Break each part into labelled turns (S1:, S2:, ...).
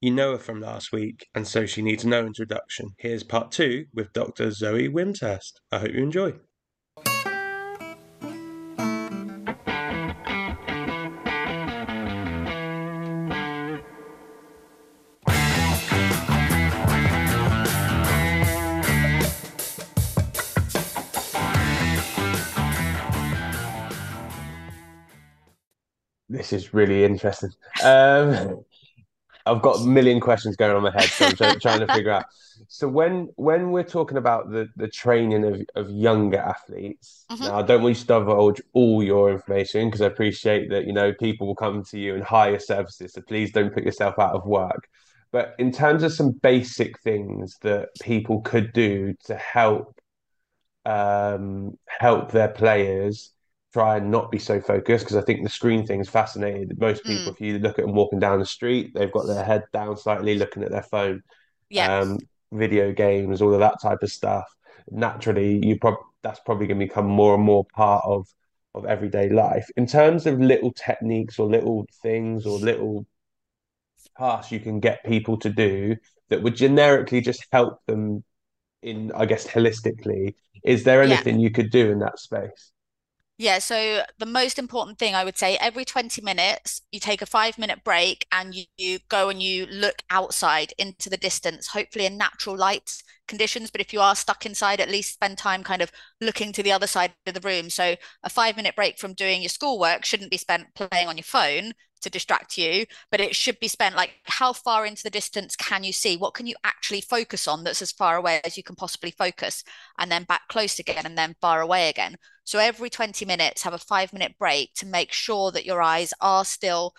S1: You know her from last week, and so she needs no introduction. Here's part two with Dr. Zoe Wimshurst. I hope you enjoy. This is really interesting. Um, I've got a million questions going on my head, so I'm trying, trying to figure out. So when when we're talking about the the training of, of younger athletes,
S2: hmm
S1: now I don't want you to divulge all your information because I appreciate that you know people will come to you and hire services. So please don't put yourself out of work. But in terms of some basic things that people could do to help um, help their players try and not be so focused because I think the screen thing is fascinating. Most people,
S2: Mm,
S1: if you look at them walking down the street, they've got their head down slightly, looking at their phone,
S2: yeah.
S1: um, video games, all of that type of stuff. Naturally, you prob that's probably going to become more and more part of of everyday life. In terms of little techniques or little things or little tasks you can get people to do that would generically just help them in, I guess, holistically, is there
S2: Yeah.
S1: anything you could do in that space?
S2: Yeah, so the most important thing I would say every 20 minutes, you take a five minute break and you, you go and you look outside into the distance, hopefully in natural light conditions. But if you are stuck inside, at least spend time kind of looking to the other side of the room. So a five minute break from doing your schoolwork shouldn't be spent playing on your phone to distract you, but it should be spent like how far into the distance can you see? What can you actually focus on that's as far away as you can possibly focus? And then back close again and then far away again. So every 20 minutes, have a five minute break to make sure that your eyes are still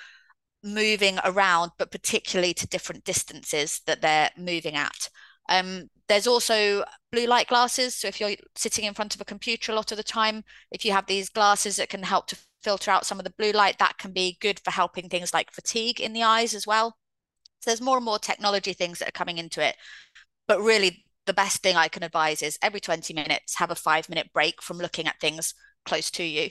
S2: moving around, but particularly to different distances that they're moving at. Um, there's also blue light glasses. So if you're sitting in front of a computer a lot of the time, if you have these glasses that can help to filter out some of the blue light, that can be good for helping things like fatigue in the eyes as well. So there's more and more technology things that are coming into it. But really, the best thing I can advise is every 20 minutes, have a five minute break from looking at things close to you.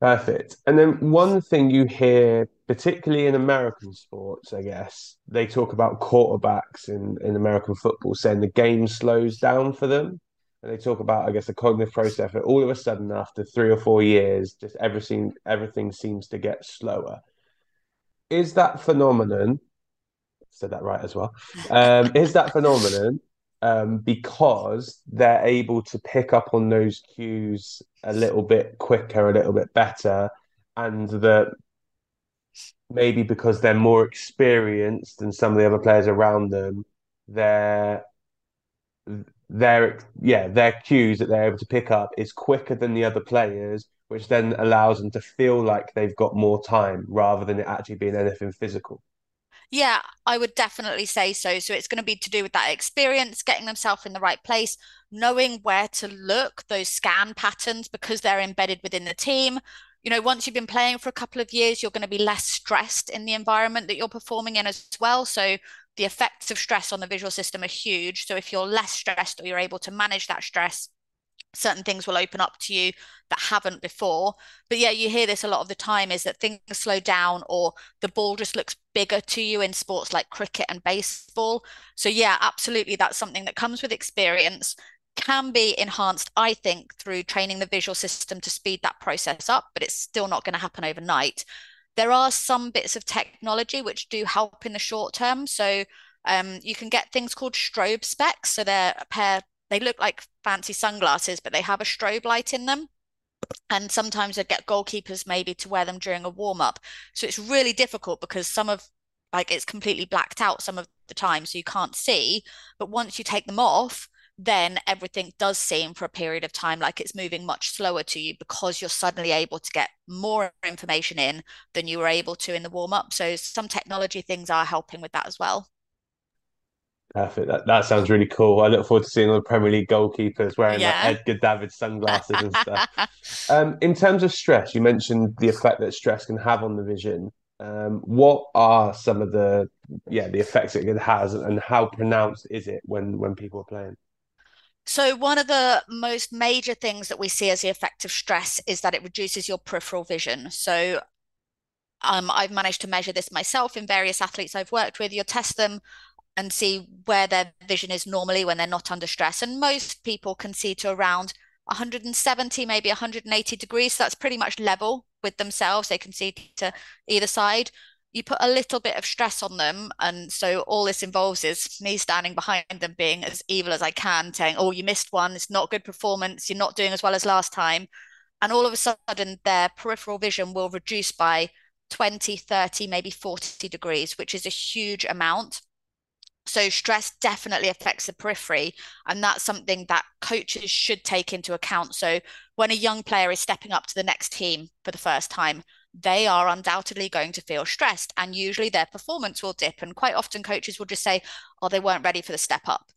S1: Perfect. And then one thing you hear, particularly in American sports, I guess, they talk about quarterbacks in, in American football saying the game slows down for them. And they talk about, I guess, the cognitive process that all of a sudden after three or four years, just everything everything seems to get slower. Is that phenomenon said that right as well. Um, is that phenomenon um, because they're able to pick up on those cues a little bit quicker, a little bit better, and that maybe because they're more experienced than some of the other players around them, their their yeah their cues that they're able to pick up is quicker than the other players, which then allows them to feel like they've got more time rather than it actually being anything physical.
S2: Yeah, I would definitely say so. So it's going to be to do with that experience, getting themselves in the right place, knowing where to look, those scan patterns, because they're embedded within the team. You know, once you've been playing for a couple of years, you're going to be less stressed in the environment that you're performing in as well. So the effects of stress on the visual system are huge. So if you're less stressed or you're able to manage that stress, certain things will open up to you that haven't before. But yeah, you hear this a lot of the time is that things slow down or the ball just looks bigger to you in sports like cricket and baseball. So yeah, absolutely, that's something that comes with experience. Can be enhanced, I think, through training the visual system to speed that process up, but it's still not going to happen overnight. There are some bits of technology which do help in the short term. So um, you can get things called strobe specs. So they're a pair they look like fancy sunglasses, but they have a strobe light in them. And sometimes I get goalkeepers maybe to wear them during a warm up. So it's really difficult because some of like it's completely blacked out some of the time, so you can't see. But once you take them off, then everything does seem for a period of time like it's moving much slower to you because you're suddenly able to get more information in than you were able to in the warm up. So some technology things are helping with that as well.
S1: Perfect. That that sounds really cool. I look forward to seeing all the Premier League goalkeepers wearing like Edgar Davids sunglasses and stuff. Um, in terms of stress, you mentioned the effect that stress can have on the vision. Um, what are some of the yeah the effects it has, and how pronounced is it when when people are playing?
S2: So, one of the most major things that we see as the effect of stress is that it reduces your peripheral vision. So, um, I've managed to measure this myself in various athletes I've worked with. You'll test them and see where their vision is normally when they're not under stress. And most people can see to around 170, maybe 180 degrees. So that's pretty much level with themselves. They can see to either side. You put a little bit of stress on them. And so all this involves is me standing behind them being as evil as I can, saying, Oh, you missed one. It's not good performance. You're not doing as well as last time. And all of a sudden, their peripheral vision will reduce by 20, 30, maybe 40 degrees, which is a huge amount. So stress definitely affects the periphery, and that's something that coaches should take into account. So when a young player is stepping up to the next team for the first time, they are undoubtedly going to feel stressed, and usually their performance will dip. And quite often, coaches will just say, "Oh, they weren't ready for the step up."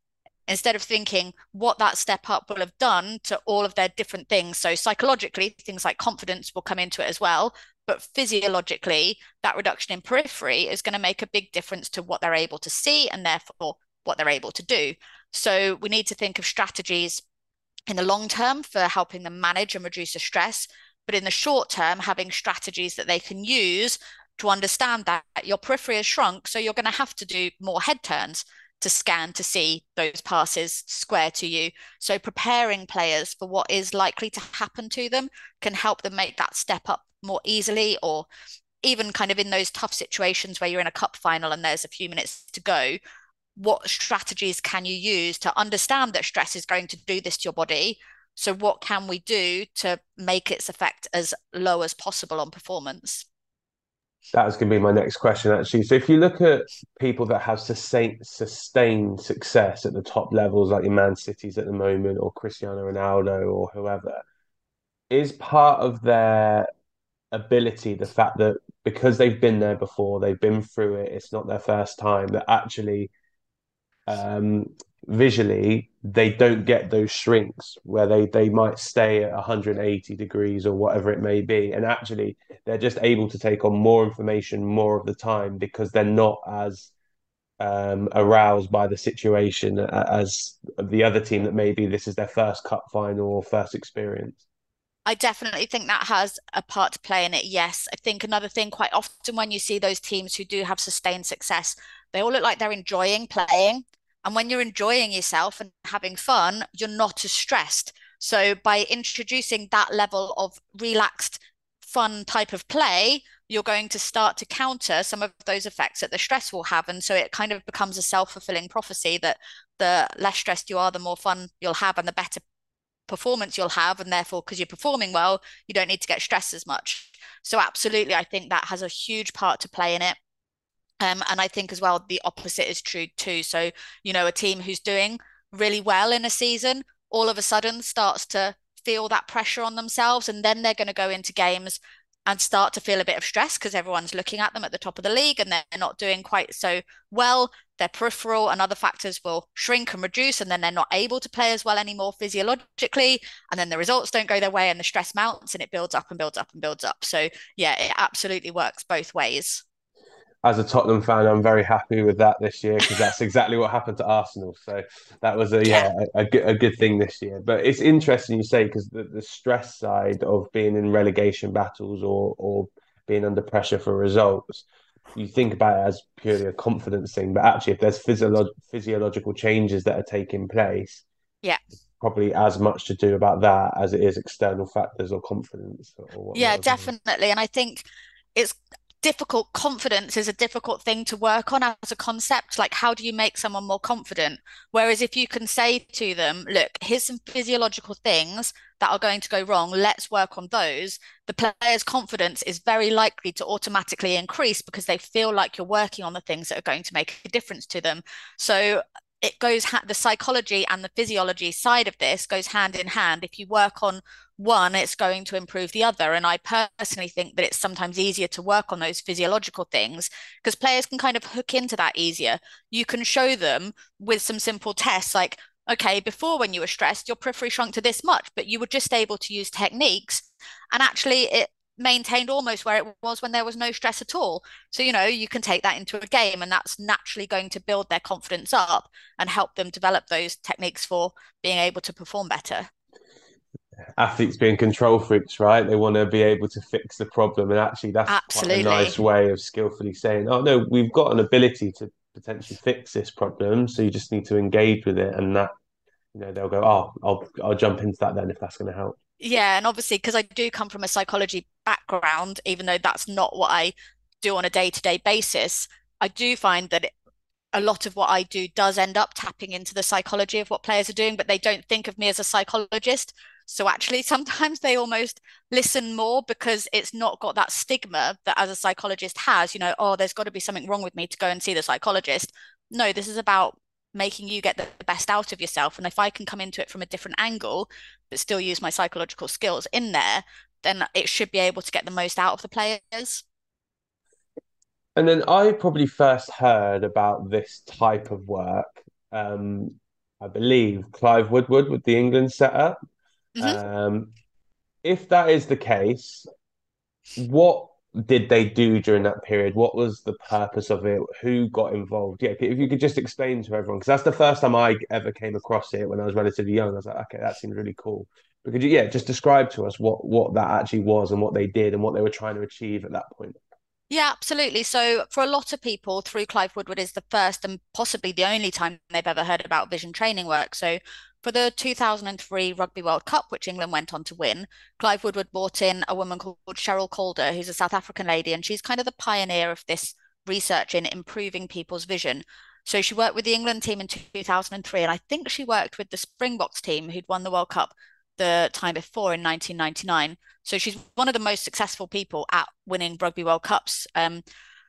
S2: Instead of thinking what that step up will have done to all of their different things. So, psychologically, things like confidence will come into it as well but physiologically, that reduction in periphery is going to make a big difference to what they're able to see and therefore what they're able to do. So we need to think of strategies in the long term for helping them manage and reduce the stress, but in the short term, having strategies that they can use to understand that your periphery has shrunk. So you're going to have to do more head turns to scan to see those passes square to you. So preparing players for what is likely to happen to them can help them make that step up more easily or even kind of in those tough situations where you're in a cup final and there's a few minutes to go what strategies can you use to understand that stress is going to do this to your body so what can we do to make its effect as low as possible on performance?
S1: That was going to be my next question actually. So if you look at people that have sustained sustained success at the top levels like your man cities at the moment or cristiano ronaldo or whoever is part of their ability, the fact that because they've been there before, they've been through it, it's not their first time, that actually um, visually they don't get those shrinks where they they might stay at 180 degrees or whatever it may be and actually they're just able to take on more information more of the time because they're not as um, aroused by the situation as the other team that maybe this is their first cup final or first experience
S2: I definitely think that has a part to play in it. Yes. I think another thing, quite often when you see those teams who do have sustained success, they all look like they're enjoying playing. And when you're enjoying yourself and having fun, you're not as stressed. So by introducing that level of relaxed, fun type of play, you're going to start to counter some of those effects that the stress will have. And so it kind of becomes a self fulfilling prophecy that the less stressed you are, the more fun you'll have and the better performance you'll have and therefore because you're performing well you don't need to get stressed as much so absolutely i think that has a huge part to play in it um, and i think as well the opposite is true too so you know a team who's doing really well in a season all of a sudden starts to feel that pressure on themselves and then they're going to go into games and start to feel a bit of stress because everyone's looking at them at the top of the league and they're not doing quite so well. Their peripheral and other factors will shrink and reduce, and then they're not able to play as well anymore physiologically. And then the results don't go their way, and the stress mounts and it builds up and builds up and builds up. So, yeah, it absolutely works both ways
S1: as a Tottenham fan, I'm very happy with that this year because that's exactly what happened to Arsenal. So that was a yeah, a, a, good, a good thing this year. But it's interesting you say because the, the stress side of being in relegation battles or or being under pressure for results, you think about it as purely a confidence thing. But actually, if there's physiolo- physiological changes that are taking place,
S2: yeah,
S1: probably as much to do about that as it is external factors or confidence. Or
S2: yeah, definitely. And I think it's difficult confidence is a difficult thing to work on as a concept. Like how do you make someone more confident? Whereas if you can say to them look here's some physiological things that are going to go wrong. Let's work on those the player's confidence is very likely to automatically increase because they feel like you're working on the things that are going to make a difference to them. So it goes the psychology and the physiology side of this goes hand in hand. If you work on one it's going to improve the other. And i personally think that it's sometimes easier to work on those physiological things because players can kind of hook into that easier. You can show them with some simple tests like okay before when you were stressed your periphery shrunk to this much but you were just able to use techniques. And actually it maintained almost where it was when there was no stress at all. So, you know, you can take that into a game and that's naturally going to build their confidence up and help them develop those techniques for being able to perform better.
S1: athletes being control freaks, right? They want to be able to fix the problem, and actually, that's
S2: Absolutely.
S1: quite a nice way of skillfully saying, "Oh no, we've got an ability to potentially fix this problem, so you just need to engage with it." And that, you know, they'll go, "Oh, I'll I'll jump into that then if that's going to help."
S2: Yeah, and obviously because I do come from a psychology background, even though that's not what I do on a day-to-day basis, I do find that a lot of what I do does end up tapping into the psychology of what players are doing, but they don't think of me as a psychologist. So actually, sometimes they almost listen more because it's not got that stigma that as a psychologist has, you know, oh, there's got to be something wrong with me to go and see the psychologist. No, this is about making you get the best out of yourself. And if I can come into it from a different angle, but still use my psychological skills in there, then it should be able to get the most out of the players.
S1: And then I probably first heard about this type of work, um, I believe Clive Woodward with the England setup.
S2: hmm
S1: Um, if that is the case, what did they do during that period? What was the purpose of it? Who got involved? Yeah, if you could just explain to everyone, because that's the first time I ever came across it when I was relatively young. I was like, okay, that seems really cool. But could you, yeah, just describe to us what what that actually was and what they did and what they were trying to achieve at that point?
S2: Yeah, absolutely. So for a lot of people, through Clive Woodward is the first and possibly the only time they've ever heard about vision training work. So for the 2003 Rugby World Cup, which England went on to win, Clive Woodward brought in a woman called Sherylle Calder, who's a South African lady, and she's kind of the pioneer of this research in improving people's vision. So she worked with the England team in 2003, and I think she worked with the Springboks team who'd won the World Cup the time before in 1999. So she's one of the most successful people at winning Rugby World Cups. Um,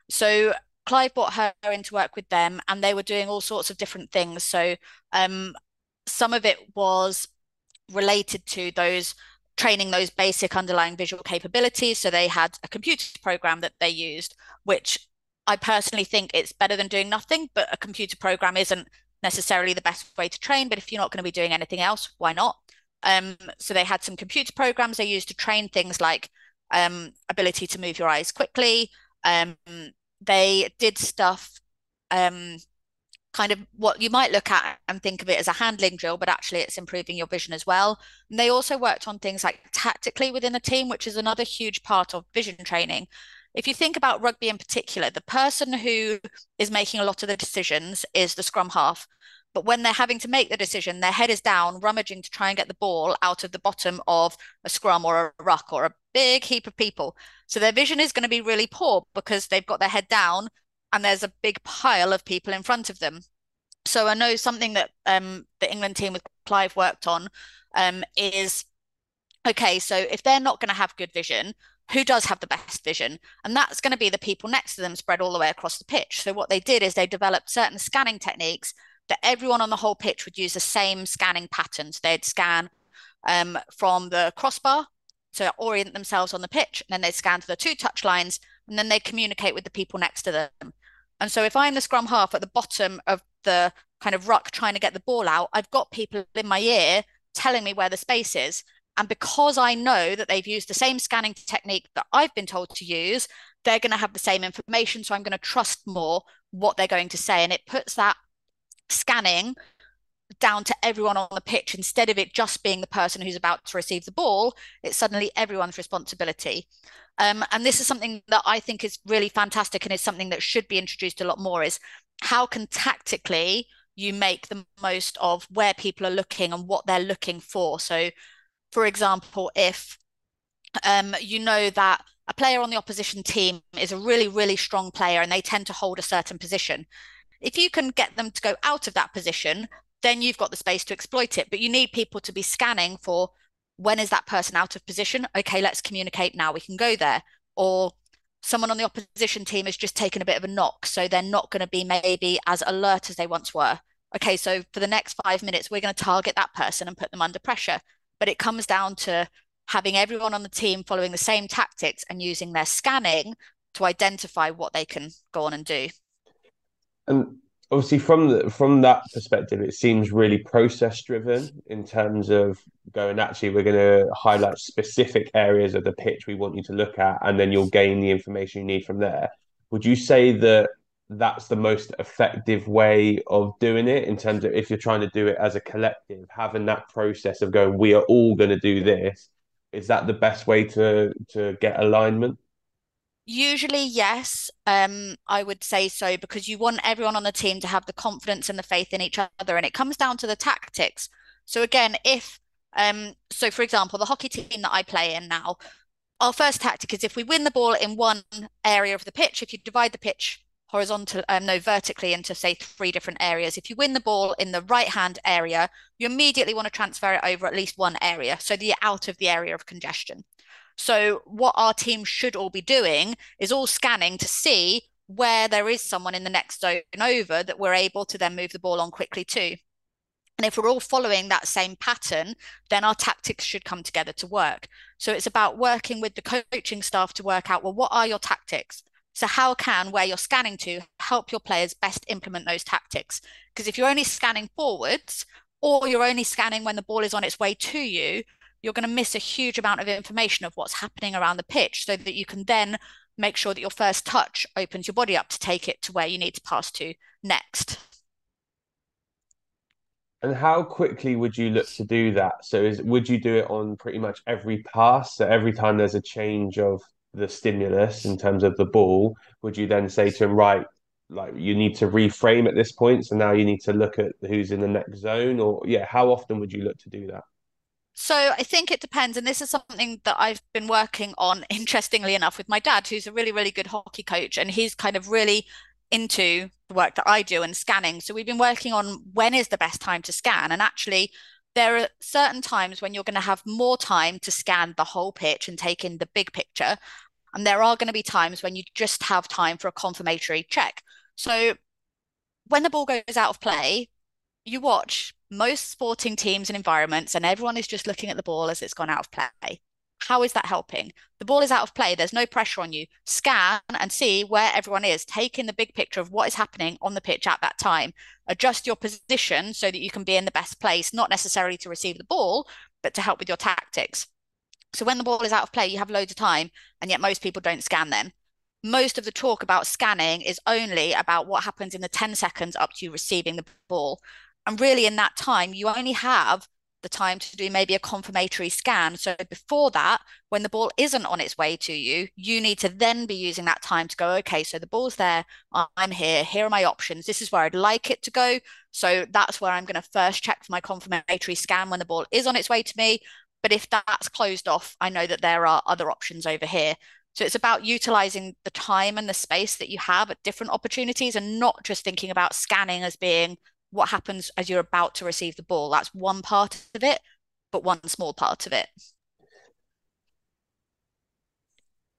S2: so Clive brought her in to work with them, and they were doing all sorts of different things. So um, some of it was related to those training those basic underlying visual capabilities. So they had a computer program that they used, which I personally think it's better than doing nothing, but a computer program isn't necessarily the best way to train. But if you're not going to be doing anything else, why not? Um, so they had some computer programs they used to train things like um, ability to move your eyes quickly. Um, they did stuff um, kind of what you might look at and think of it as a handling drill, but actually it's improving your vision as well. And they also worked on things like tactically within a team, which is another huge part of vision training. If you think about rugby in particular, the person who is making a lot of the decisions is the scrum half. But when they're having to make the decision, their head is down, rummaging to try and get the ball out of the bottom of a scrum or a ruck or a big heap of people. So their vision is going to be really poor because they've got their head down and there's a big pile of people in front of them. So I know something that um, the England team with Clive worked on um, is okay, so if they're not going to have good vision, who does have the best vision? And that's going to be the people next to them spread all the way across the pitch. So what they did is they developed certain scanning techniques that everyone on the whole pitch would use the same scanning patterns. They'd scan um, from the crossbar to orient themselves on the pitch, and then they'd scan to the two touch lines, and then they'd communicate with the people next to them. And so if I'm the scrum half at the bottom of the kind of ruck trying to get the ball out, I've got people in my ear telling me where the space is. And because I know that they've used the same scanning technique that I've been told to use, they're going to have the same information. So I'm going to trust more what they're going to say. And it puts that scanning down to everyone on the pitch. Instead of it just being the person who's about to receive the ball it's suddenly everyone's responsibility. Um, and this is something that i think is really fantastic and is something that should be introduced a lot more is how can tactically you make the most of where people are looking and what they're looking for. So for example if um, you know that a player on the opposition team is a really really strong player and they tend to hold a certain position if you can get them to go out of that position, then you've got the space to exploit it. But you need people to be scanning for when is that person out of position? Okay, let's communicate now. We can go there. Or someone on the opposition team has just taken a bit of a knock, so they're not going to be maybe as alert as they once were. Okay, so for the next five minutes, we're going to target that person and put them under pressure. But it comes down to having everyone on the team following the same tactics and using their scanning to identify what they can go on and do.
S1: And obviously, from the from that perspective, it seems really process driven in terms of going. Actually, we're going to highlight specific areas of the pitch we want you to look at, and then you'll gain the information you need from there. Would you say that that's the most effective way of doing it in terms of if you're trying to do it as a collective, having that process of going, we are all going to do this. Is that the best way to to get alignment?
S2: Usually, yes, um, I would say so because you want everyone on the team to have the confidence and the faith in each other, and it comes down to the tactics. So again, if um, so for example, the hockey team that I play in now, our first tactic is if we win the ball in one area of the pitch, if you divide the pitch horizontal, um, no, vertically into say three different areas. If you win the ball in the right hand area, you immediately want to transfer it over at least one area. So you're out of the area of congestion. So what our team should all be doing is all scanning to see where there is someone in the next zone over that we're able to then move the ball on quickly to. And if we're all following that same pattern, then our tactics should come together to work. So it's about working with the coaching staff to work out, well, what are your tactics? So, how can where you're scanning to help your players best implement those tactics? Because if you're only scanning forwards or you're only scanning when the ball is on its way to you, you're going to miss a huge amount of information of what's happening around the pitch so that you can then make sure that your first touch opens your body up to take it to where you need to pass to next.
S1: And how quickly would you look to do that? So is would you do it on pretty much every pass? So every time there's a change of the stimulus in terms of the ball, would you then say to him, right, like you need to reframe at this point, so now you need to look at who's in the next zone, or yeah, how often would you look to do that?
S2: So I think it depends, and this is something that I've been working on, interestingly enough, with my dad, who's a really, really good hockey coach, and he's kind of really into the work that I do and scanning. So we've been working on when is the best time to scan, and actually there are certain times when you're going to have more time to scan the whole pitch and take in the big picture. And there are going to be times when you just have time for a confirmatory check. So when the ball goes out of play, you watch most sporting teams and environments, and everyone is just looking at the ball as it's gone out of play. How is that helping? The ball is out of play. There's no pressure on you. Scan and see where everyone is. Take in the big picture of what is happening on the pitch at that time. Adjust your position so that you can be in the best place, not necessarily to receive the ball, but to help with your tactics. So when the ball is out of play, you have loads of time, and yet most people don't scan them. Most of the talk about scanning is only about what happens in the 10 seconds up to you receiving the ball. And really, in that time, you only have the time to do maybe a confirmatory scan. So before that, when the ball isn't on its way to you, you need to then be using that time to go, okay, so the ball's there, I'm here, here are my options, this is where I'd like it to go. So that's where I'm going to first check for my confirmatory scan when the ball is on its way to me. But if that's closed off, I know that there are other options over here. So it's about utilizing the time and the space that you have at different opportunities and not just thinking about scanning as being what happens as you're about to receive the ball. That's one part of it, but one small part of it.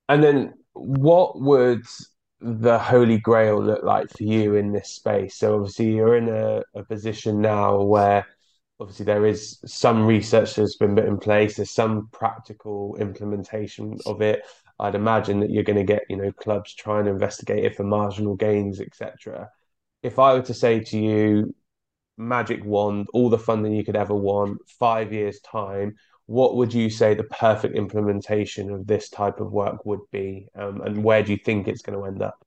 S1: And then what would the holy grail look like for you in this space? So obviously you're in a, a position now where obviously there is some research that's been put in place, there's some practical implementation of it. I'd imagine that you're going to get, you know, clubs trying to investigate it for marginal gains, etc. If I were to say to you, magic wand, all the funding you could ever want, five years' time, what would you say the perfect implementation of this type of work would be? Um, and where do you think it's going to end up?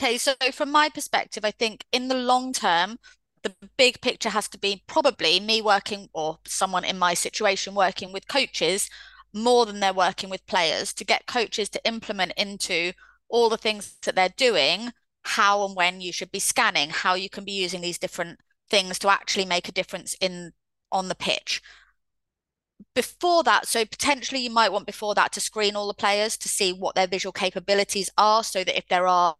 S2: Okay, so from my perspective, I think in the long term, the big picture has to be probably me working or someone in my situation working with coaches more than they're working with players to get coaches to implement into all the things that they're doing how and when you should be scanning how you can be using these different things to actually make a difference in on the pitch. Before that, so potentially you might want before that to screen all the players to see what their visual capabilities are, so that if there are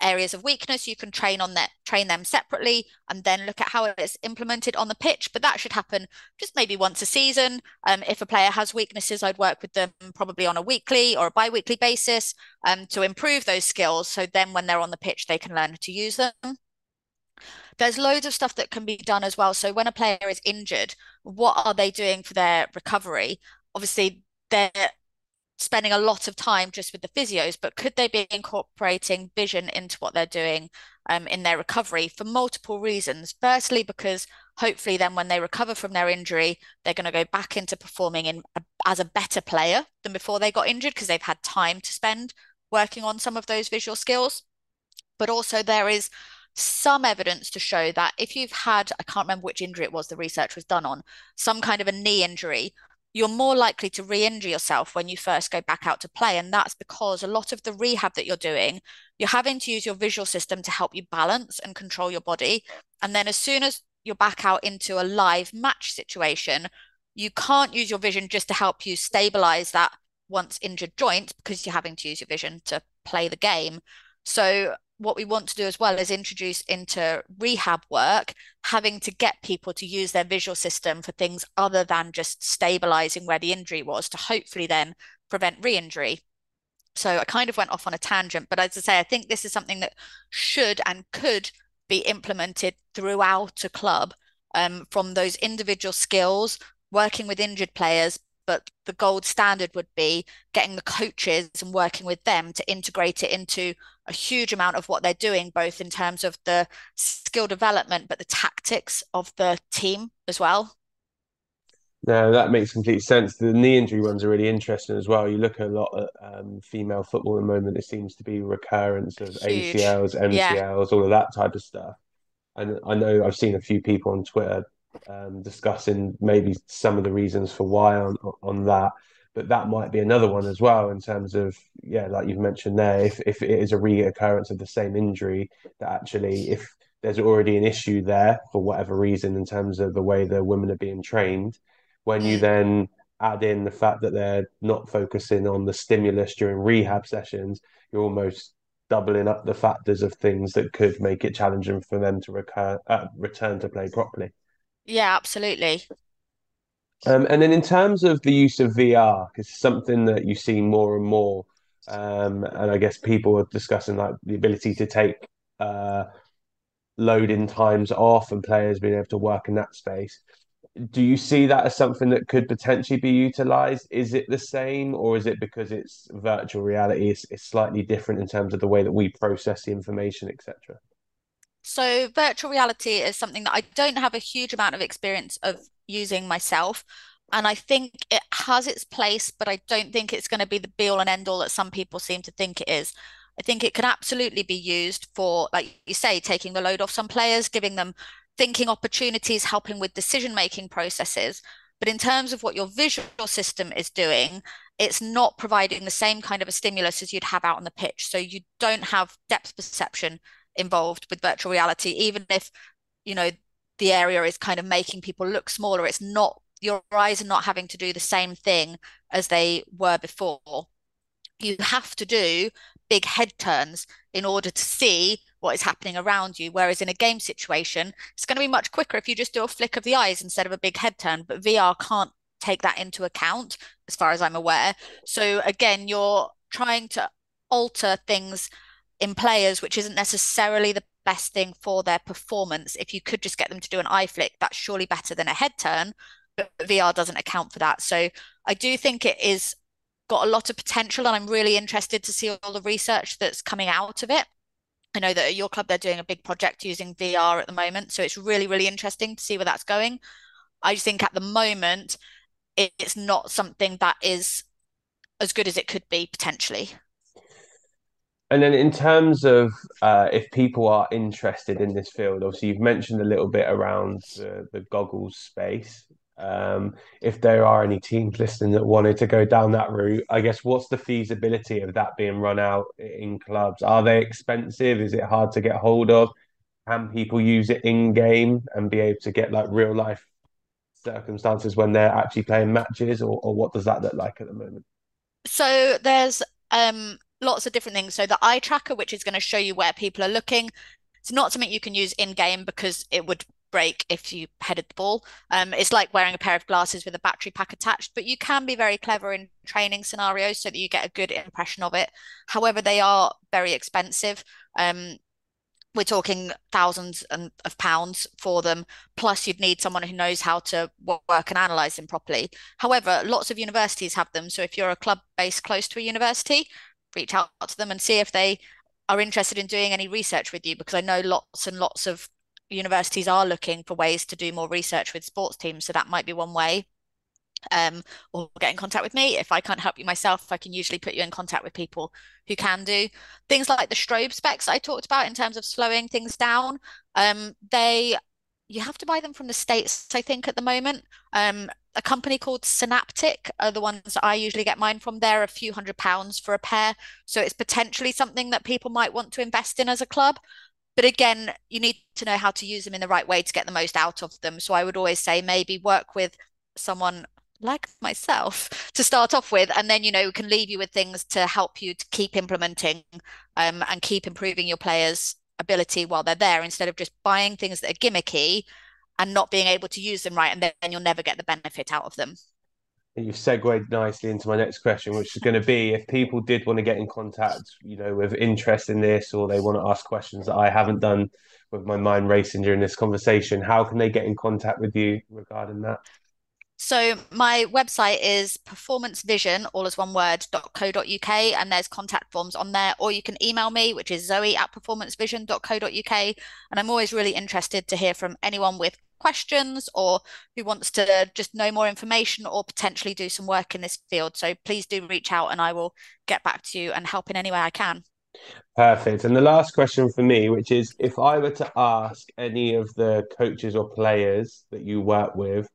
S2: areas of weakness, you can train on that, train them separately, and then look at how it's implemented on the pitch. But that should happen just maybe once a season. Um, if a player has weaknesses, I'd work with them probably on a weekly or a bi-weekly basis um, to improve those skills. So then when they're on the pitch, they can learn to use them there's loads of stuff that can be done as well. So when a player is injured, what are they doing for their recovery? Obviously, they're spending a lot of time just with the physios, but could they be incorporating vision into what they're doing um, in their recovery for multiple reasons? Firstly, because hopefully then when they recover from their injury, they're going to go back into performing in a, as a better player than before they got injured because they've had time to spend working on some of those visual skills. But also, there is some evidence to show that if you've had, I can't remember which injury it was the research was done on, some kind of a knee injury, you're more likely to re injure yourself when you first go back out to play. And that's because a lot of the rehab that you're doing, you're having to use your visual system to help you balance and control your body. And then as soon as you're back out into a live match situation, you can't use your vision just to help you stabilize that once injured joint because you're having to use your vision to play the game. So what we want to do as well is introduce into rehab work having to get people to use their visual system for things other than just stabilizing where the injury was to hopefully then prevent re-injury. So i kind of went off on a tangent but as i say i think this is something that should and could be implemented throughout a club um, from those individual skills working with injured players but the gold standard would be getting the coaches and working with them to integrate it into a huge amount of what they're doing, both in terms of the skill development, but the tactics of the team as well.
S1: No, that makes complete sense. The knee injury ones are really interesting as well. You look a lot at um, female football at the moment, it seems to be recurrence of Huge. ACLs, MCLs, yeah. all of that type of stuff. And I know I've seen a few people on Twitter um, discussing maybe some of the reasons for why on on that. But that might be another one as well in terms of yeah, like you've mentioned there, if if it is a reoccurrence of the same injury, that actually if there's already an issue there for whatever reason in terms of the way the women are being trained, when you then add in the fact that they're not focusing on the stimulus during rehab sessions, you're almost doubling up the factors of things that could make it challenging for them to recur, uh, return to play properly.
S2: Yeah, absolutely.
S1: Um, and then in terms of the use of VR, because something that you see more and more, um, and I guess people are discussing like the ability to take uh, loading times off and players being able to work in that space. Do you see that as something that could potentially be utilized? Is it the same, or is it because it's virtual reality? It's, it's slightly different in terms of the way that we process the information, etc.
S2: So virtual reality is something that I don't have a huge amount of experience of using myself. And I think it has its place, but I don't think it's going to be the be all and end all that some people seem to think it is. I think it can absolutely be used for, like you say, taking the load off some players, giving them thinking opportunities, helping with decision making processes. But in terms of what your visual system is doing, it's not providing the same kind of a stimulus as you'd have out on the pitch. So you don't have depth perception involved with virtual reality, even if, you know, the area is kind of making people look smaller. It's not, your eyes are not having to do the same thing as they were before. You have to do big head turns in order to see what is happening around you. Whereas in a game situation, it's going to be much quicker if you just do a flick of the eyes instead of a big head turn. But VR can't take that into account, as far as I'm aware. So again, you're trying to alter things in players, which isn't necessarily the best thing for their performance. If you could just get them to do an eye flick, that's surely better than a head turn, but VR doesn't account for that. So I do think it is got a lot of potential, and I'm really interested to see all the research that's coming out of it. I know that at your club they're doing a big project using VR at the moment, so it's really, really interesting to see where that's going. I just think at the moment it's not something that is as good as it could be potentially.
S1: And then, in terms of uh, if people are interested in this field, obviously you've mentioned a little bit around the, the goggles space. Um, if there are any teams listening that wanted to go down that route, I guess what's the feasibility of that being run out in clubs? Are they expensive? Is it hard to get hold of? Can people use it in game and be able to get like real life circumstances when they're actually playing matches, or, or what does that look like at the moment?
S2: So there's um lots of different things. So the eye tracker, which is going to show you where people are looking, it's not something you can use in game because it would break if you headed the ball. Um, it's like wearing a pair of glasses with a battery pack attached, but you can be very clever in training scenarios so that you get a good impression of it. However, they are very expensive. Um, we're talking thousands of pounds for them. Plus, you'd need someone who knows how to work and analyze them properly. However, lots of universities have them. So if you're a club based close to a university, reach out to them and see if they are interested in doing any research with you because I know lots and lots of universities are looking for ways to do more research with sports teams. So that might be one way. um, or get in contact with me. If I can't help you myself, I can usually put you in contact with people who can do things like the strobe specs I talked about in terms of slowing things down. Um, they you have to buy them from the States, I think, at the moment. Um, a company called Senaptec are the ones that I usually get mine from. They're a few hundred pounds for a pair. So it's potentially something that people might want to invest in as a club. But again, you need to know how to use them in the right way to get the most out of them. So I would always say maybe work with someone like myself to start off with and then you know we can leave you with things to help you to keep implementing um, and keep improving your players ability while they're there instead of just buying things that are gimmicky and not being able to use them right and then you'll never get the benefit out of them.
S1: You've segued nicely into my next question which is going to be if people did want to get in contact you know with interest in this or they want to ask questions that i haven't done with my mind racing during this conversation how can they get in contact with you regarding that
S2: so my website is performancevision, all as one word, .co.uk, and there's contact forms on there, or you can email me, which is zoe at performancevision.co.uk. And I'm always really interested to hear from anyone with questions or who wants to just know more information or potentially do some work in this field. So please do reach out and I will get back to you and help in any way I can.
S1: Perfect. And the last question for me, which is if I were to ask any of the coaches or players that you work with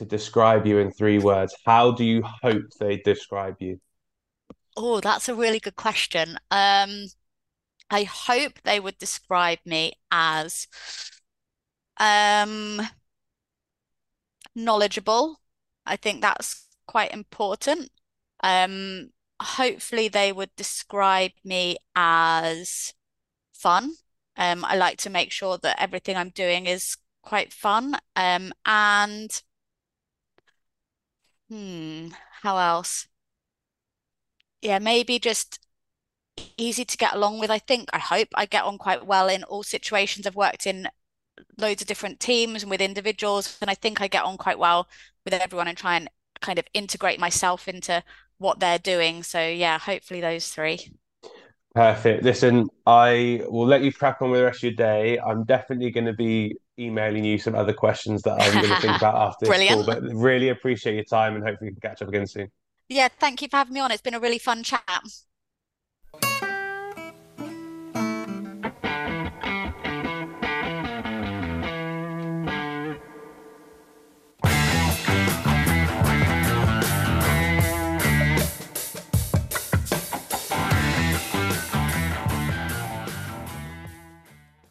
S1: to describe you in three words, how do you hope they describe you?
S2: Oh, that's a really good question. Um, I hope they would describe me as um, knowledgeable. I think that's quite important. Um, hopefully they would describe me as fun. Um, I like to make sure that everything I'm doing is quite fun. Um, and Hmm, how else? Yeah, maybe just easy to get along with. I think, I hope I get on quite well in all situations. I've worked in loads of different teams and with individuals, and I think I get on quite well with everyone and try and kind of integrate myself into what they're doing. So yeah, hopefully those three.
S1: Perfect. Listen, I will let you crack on with the rest of your day. I'm definitely going to be emailing you some other questions that I'm going to think about after this call. But really appreciate your time and hopefully we can catch up again soon.
S2: Yeah, thank you for having me on. It's been a really fun chat.